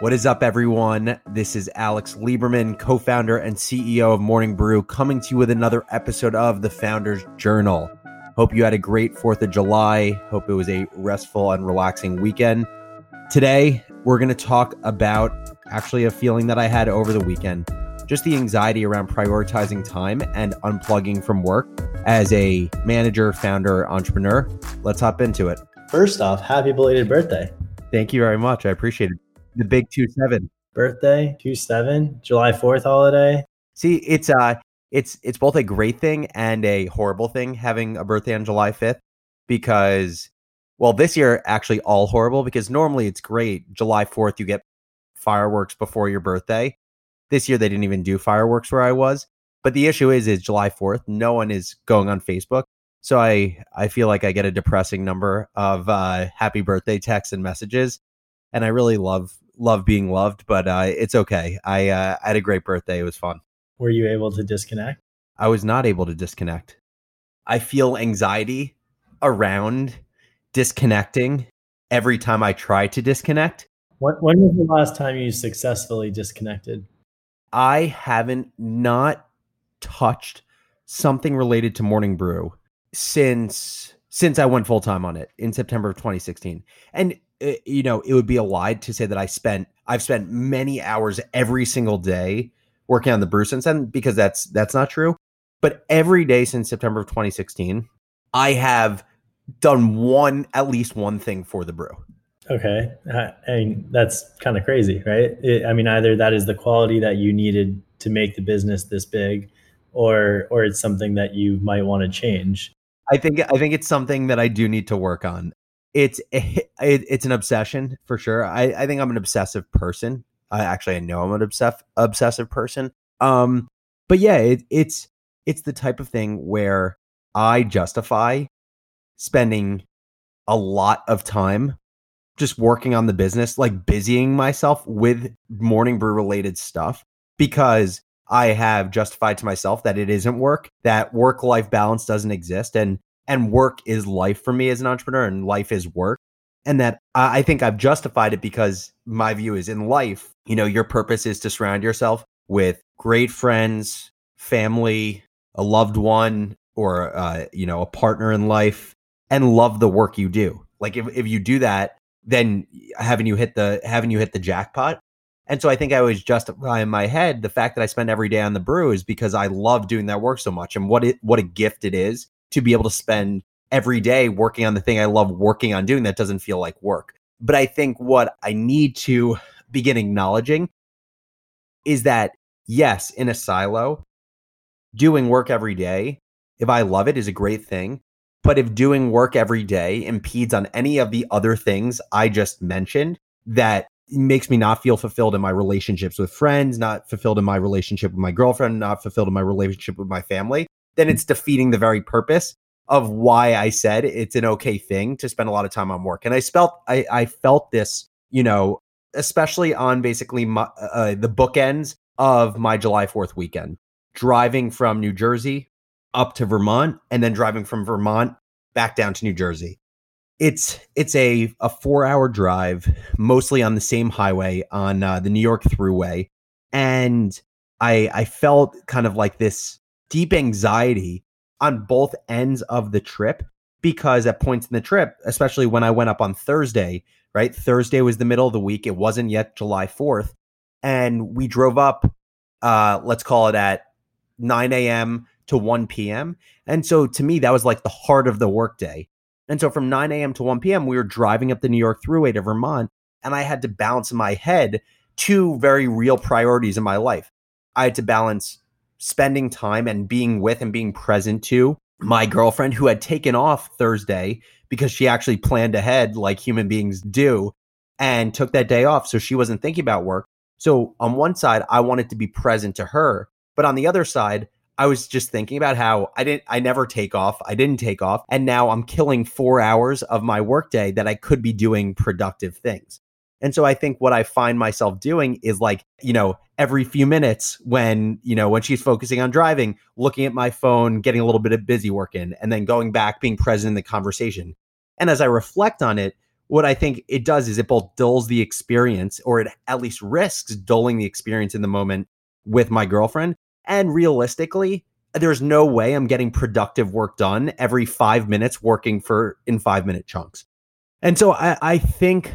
What is up, everyone? This is Alex Lieberman, co founder and CEO of Morning Brew, coming to you with another episode of the Founders Journal. Hope you had a great 4th of July. Hope it was a restful and relaxing weekend. Today, we're going to talk about actually a feeling that I had over the weekend just the anxiety around prioritizing time and unplugging from work as a manager, founder, entrepreneur. Let's hop into it. First off, happy belated birthday. Thank you very much. I appreciate it the big two seven birthday, two seven, July Fourth holiday. See, it's uh, it's it's both a great thing and a horrible thing having a birthday on July fifth because, well, this year actually all horrible because normally it's great. July fourth, you get fireworks before your birthday. This year they didn't even do fireworks where I was. But the issue is, is July fourth. No one is going on Facebook. So I I feel like I get a depressing number of uh, happy birthday texts and messages, and I really love love being loved, but uh, it's okay. I, uh, I had a great birthday. It was fun. Were you able to disconnect? I was not able to disconnect. I feel anxiety around disconnecting every time I try to disconnect. When, when was the last time you successfully disconnected? I haven't not touched something related to Morning Brew since since I went full time on it in September of 2016. And it, you know, it would be a lie to say that I spent I've spent many hours every single day working on the brew since then because that's that's not true. But every day since September of 2016, I have done one at least one thing for the brew. Okay, I mean that's kind of crazy, right? It, I mean, either that is the quality that you needed to make the business this big, or or it's something that you might want to change. I think I think it's something that I do need to work on it's it, it's an obsession for sure. I, I think I'm an obsessive person. I actually I know I'm an obsessive obsessive person. Um, but yeah, it, it's it's the type of thing where I justify spending a lot of time just working on the business, like busying myself with morning brew related stuff because I have justified to myself that it isn't work, that work life balance doesn't exist. And and work is life for me as an entrepreneur and life is work and that I think I've justified it because my view is in life, you know, your purpose is to surround yourself with great friends, family, a loved one, or uh, you know, a partner in life, and love the work you do. Like if, if you do that, then haven't you hit the haven't you hit the jackpot? And so I think I was justify in my head the fact that I spend every day on the brew is because I love doing that work so much and what it what a gift it is to be able to spend every day working on the thing I love working on doing that doesn't feel like work. But I think what I need to begin acknowledging is that, yes, in a silo, doing work every day, if I love it, is a great thing. But if doing work every day impedes on any of the other things I just mentioned, that makes me not feel fulfilled in my relationships with friends, not fulfilled in my relationship with my girlfriend, not fulfilled in my relationship with my family, then it's defeating the very purpose of why I said it's an okay thing to spend a lot of time on work. And I felt I, I felt this, you know, especially on basically my, uh, the bookends of my July 4th weekend, driving from New Jersey up to Vermont and then driving from Vermont back down to New Jersey. It's it's a a 4-hour drive mostly on the same highway on uh, the New York Thruway and I I felt kind of like this deep anxiety on both ends of the trip because at points in the trip, especially when I went up on Thursday, right? Thursday was the middle of the week. It wasn't yet July 4th. And we drove up, uh, let's call it at 9 a.m. to 1 p.m. And so to me, that was like the heart of the workday. And so from 9 a.m. to 1 p.m., we were driving up the New York Thruway to Vermont. And I had to balance in my head two very real priorities in my life. I had to balance spending time and being with and being present to my girlfriend who had taken off Thursday because she actually planned ahead like human beings do and took that day off. So she wasn't thinking about work. So on one side, I wanted to be present to her. But on the other side, I was just thinking about how I didn't, I never take off. I didn't take off. And now I'm killing four hours of my workday that I could be doing productive things. And so I think what I find myself doing is like, you know, every few minutes when, you know, when she's focusing on driving, looking at my phone, getting a little bit of busy work in, and then going back, being present in the conversation. And as I reflect on it, what I think it does is it both dulls the experience or it at least risks dulling the experience in the moment with my girlfriend. And realistically, there's no way I'm getting productive work done every five minutes working for in five minute chunks. And so I, I think,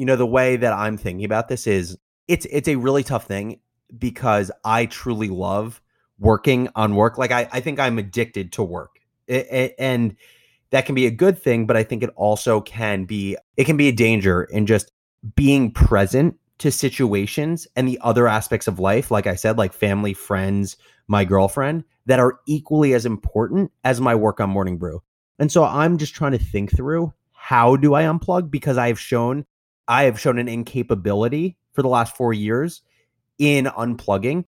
you know, the way that I'm thinking about this is it's it's a really tough thing because I truly love working on work. Like I, I think I'm addicted to work. It, it, and that can be a good thing, but I think it also can be it can be a danger in just being present to situations and the other aspects of life, like I said, like family, friends, my girlfriend, that are equally as important as my work on Morning Brew. And so I'm just trying to think through how do I unplug because I have shown I have shown an incapability for the last 4 years in unplugging.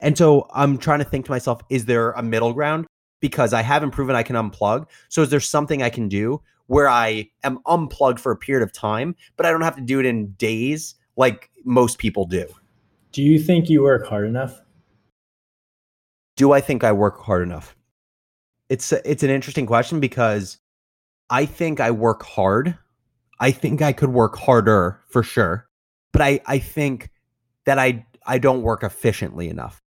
And so I'm trying to think to myself is there a middle ground because I haven't proven I can unplug. So is there something I can do where I am unplugged for a period of time, but I don't have to do it in days like most people do? Do you think you work hard enough? Do I think I work hard enough? It's it's an interesting question because I think I work hard. I think I could work harder for sure. But I, I think that I I don't work efficiently enough.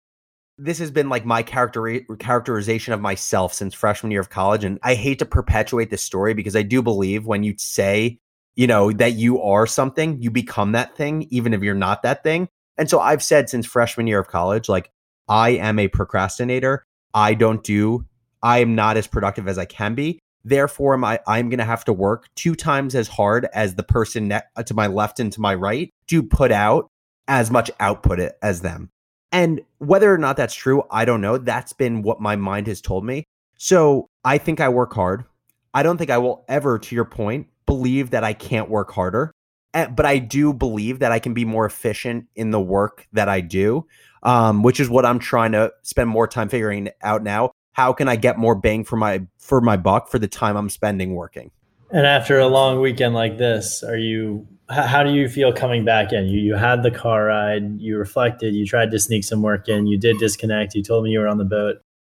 This has been like my character characterization of myself since freshman year of college. And I hate to perpetuate this story because I do believe when you say, you know, that you are something, you become that thing, even if you're not that thing. And so I've said since freshman year of college, like I am a procrastinator. I don't do, I am not as productive as I can be. Therefore, my I'm going to have to work two times as hard as the person ne- to my left and to my right to put out as much output as them. And whether or not that's true, I don't know. That's been what my mind has told me. So I think I work hard. I don't think I will ever, to your point, believe that I can't work harder. Eh, but I do believe that I can be more efficient in the work that I do, um, which is what I'm trying to spend more time figuring out now how can I get more bang for my for my buck for the time I'm spending working? And after a long weekend like this, are you how do you feel coming back in? You you had the car ride, you reflected, you tried to sneak some work in, you did disconnect, you told me you were on the boat.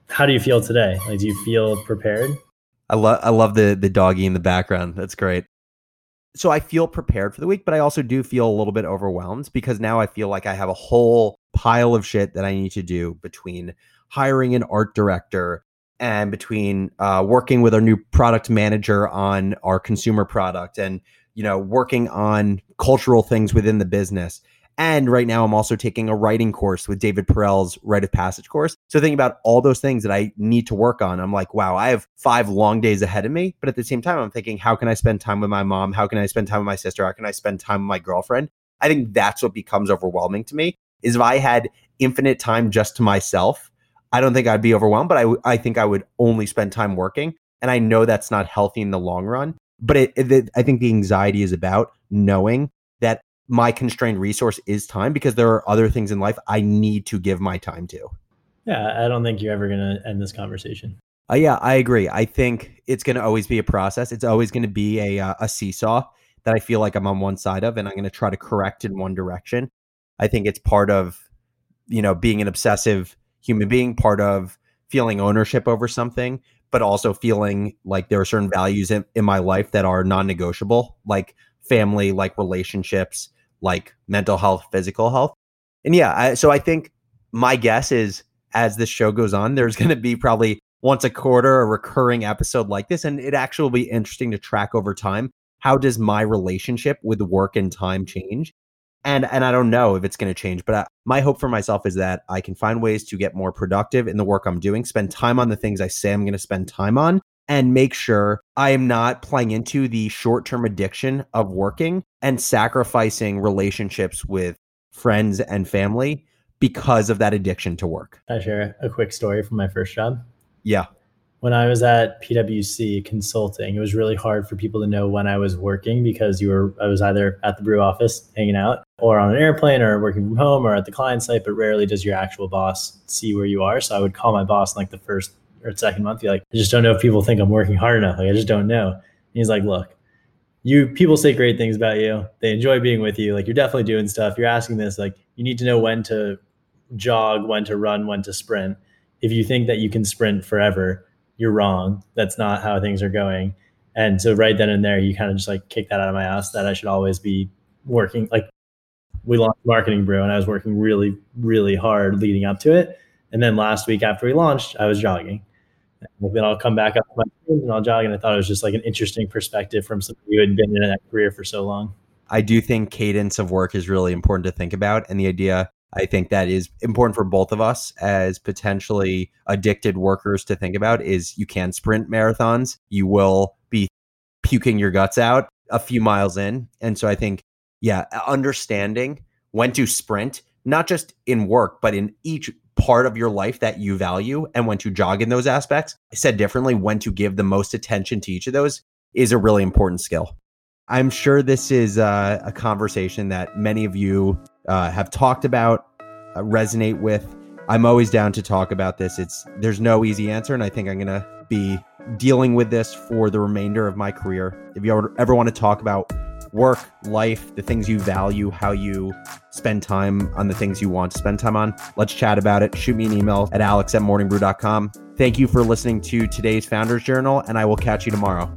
How do you feel today? Like do you feel prepared? I love I love the the doggy in the background. That's great. So I feel prepared for the week, but I also do feel a little bit overwhelmed because now I feel like I have a whole pile of shit that I need to do between hiring an art director and between uh, working with our new product manager on our consumer product and you know working on cultural things within the business. And right now i'm also taking a writing course with david perell's Write of Passage course. So thinking about all those things that i need to work on. I'm like wow i have five long days ahead of me. But at the same time i'm thinking how can i spend time with my mom? How can i spend time with my sister? How can i spend time with my girlfriend? I think that's what becomes overwhelming to me is if i had infinite time just to myself I don't think I'd be overwhelmed, but I, w- I think I would only spend time working. And I know that's not healthy in the long run. But it, it, I think the anxiety is about knowing that my constrained resource is time because there are other things in life I need to give my time to. Yeah, I don't think you're ever going to end this conversation. Uh, yeah, I agree. I think it's going to always be a process. It's always going to be a uh, a seesaw that I feel like I'm on one side of, and I'm going to try to correct in one direction. I think it's part of you know being an obsessive human being, part of feeling ownership over something, but also feeling like there are certain values in, in my life that are non negotiable, like family, like relationships, like mental health, physical health. And yeah, I, so I think my guess is as this show goes on, there's going to be probably once a quarter a recurring episode like this. And it actually will be interesting to track over time. How does my relationship with work and time change? And and I don't know if it's going to change, but I, my hope for myself is that I can find ways to get more productive in the work I'm doing, spend time on the things I say I'm going to spend time on, and make sure I am not playing into the short term addiction of working and sacrificing relationships with friends and family because of that addiction to work. I share a quick story from my first job. Yeah when I was at PwC consulting, it was really hard for people to know when I was working because you were I was either at the brew office hanging out or on an airplane or working from home or at the client site, but rarely does your actual boss see where you are. So I would call my boss in like the first or second month, be like, I just don't know if people think I'm working hard enough. Like I just don't know. And he's like, look, you people say great things about you. They enjoy being with you. Like you're definitely doing stuff. You're asking this, like you need to know when to jog, when to run, when to sprint. If you think that you can sprint forever, you're wrong. That's not how things are going. And so right then and there, you kind of just like kick that out of my ass that I should always be working. Like we launched Marketing Brew and I was working really, really hard leading up to it. And then last week after we launched, I was jogging. And then I'll come back up to my and I'll jog. And I thought it was just like an interesting perspective from somebody who had been in that career for so long. I do think cadence of work is really important to think about. And the idea I think that is important for both of us as potentially addicted workers to think about is you can sprint marathons. You will be puking your guts out a few miles in. And so I think, yeah, understanding when to sprint, not just in work, but in each part of your life that you value and when to jog in those aspects. Said differently, when to give the most attention to each of those is a really important skill. I'm sure this is uh, a conversation that many of you uh, have talked about, uh, resonate with. I'm always down to talk about this. It's there's no easy answer, and I think I'm gonna be dealing with this for the remainder of my career. If you ever, want to talk about work, life, the things you value, how you spend time on the things you want to spend time on, let's chat about it. Shoot me an email at alex at morningbrew.com. Thank you for listening to today's Founders Journal, and I will catch you tomorrow.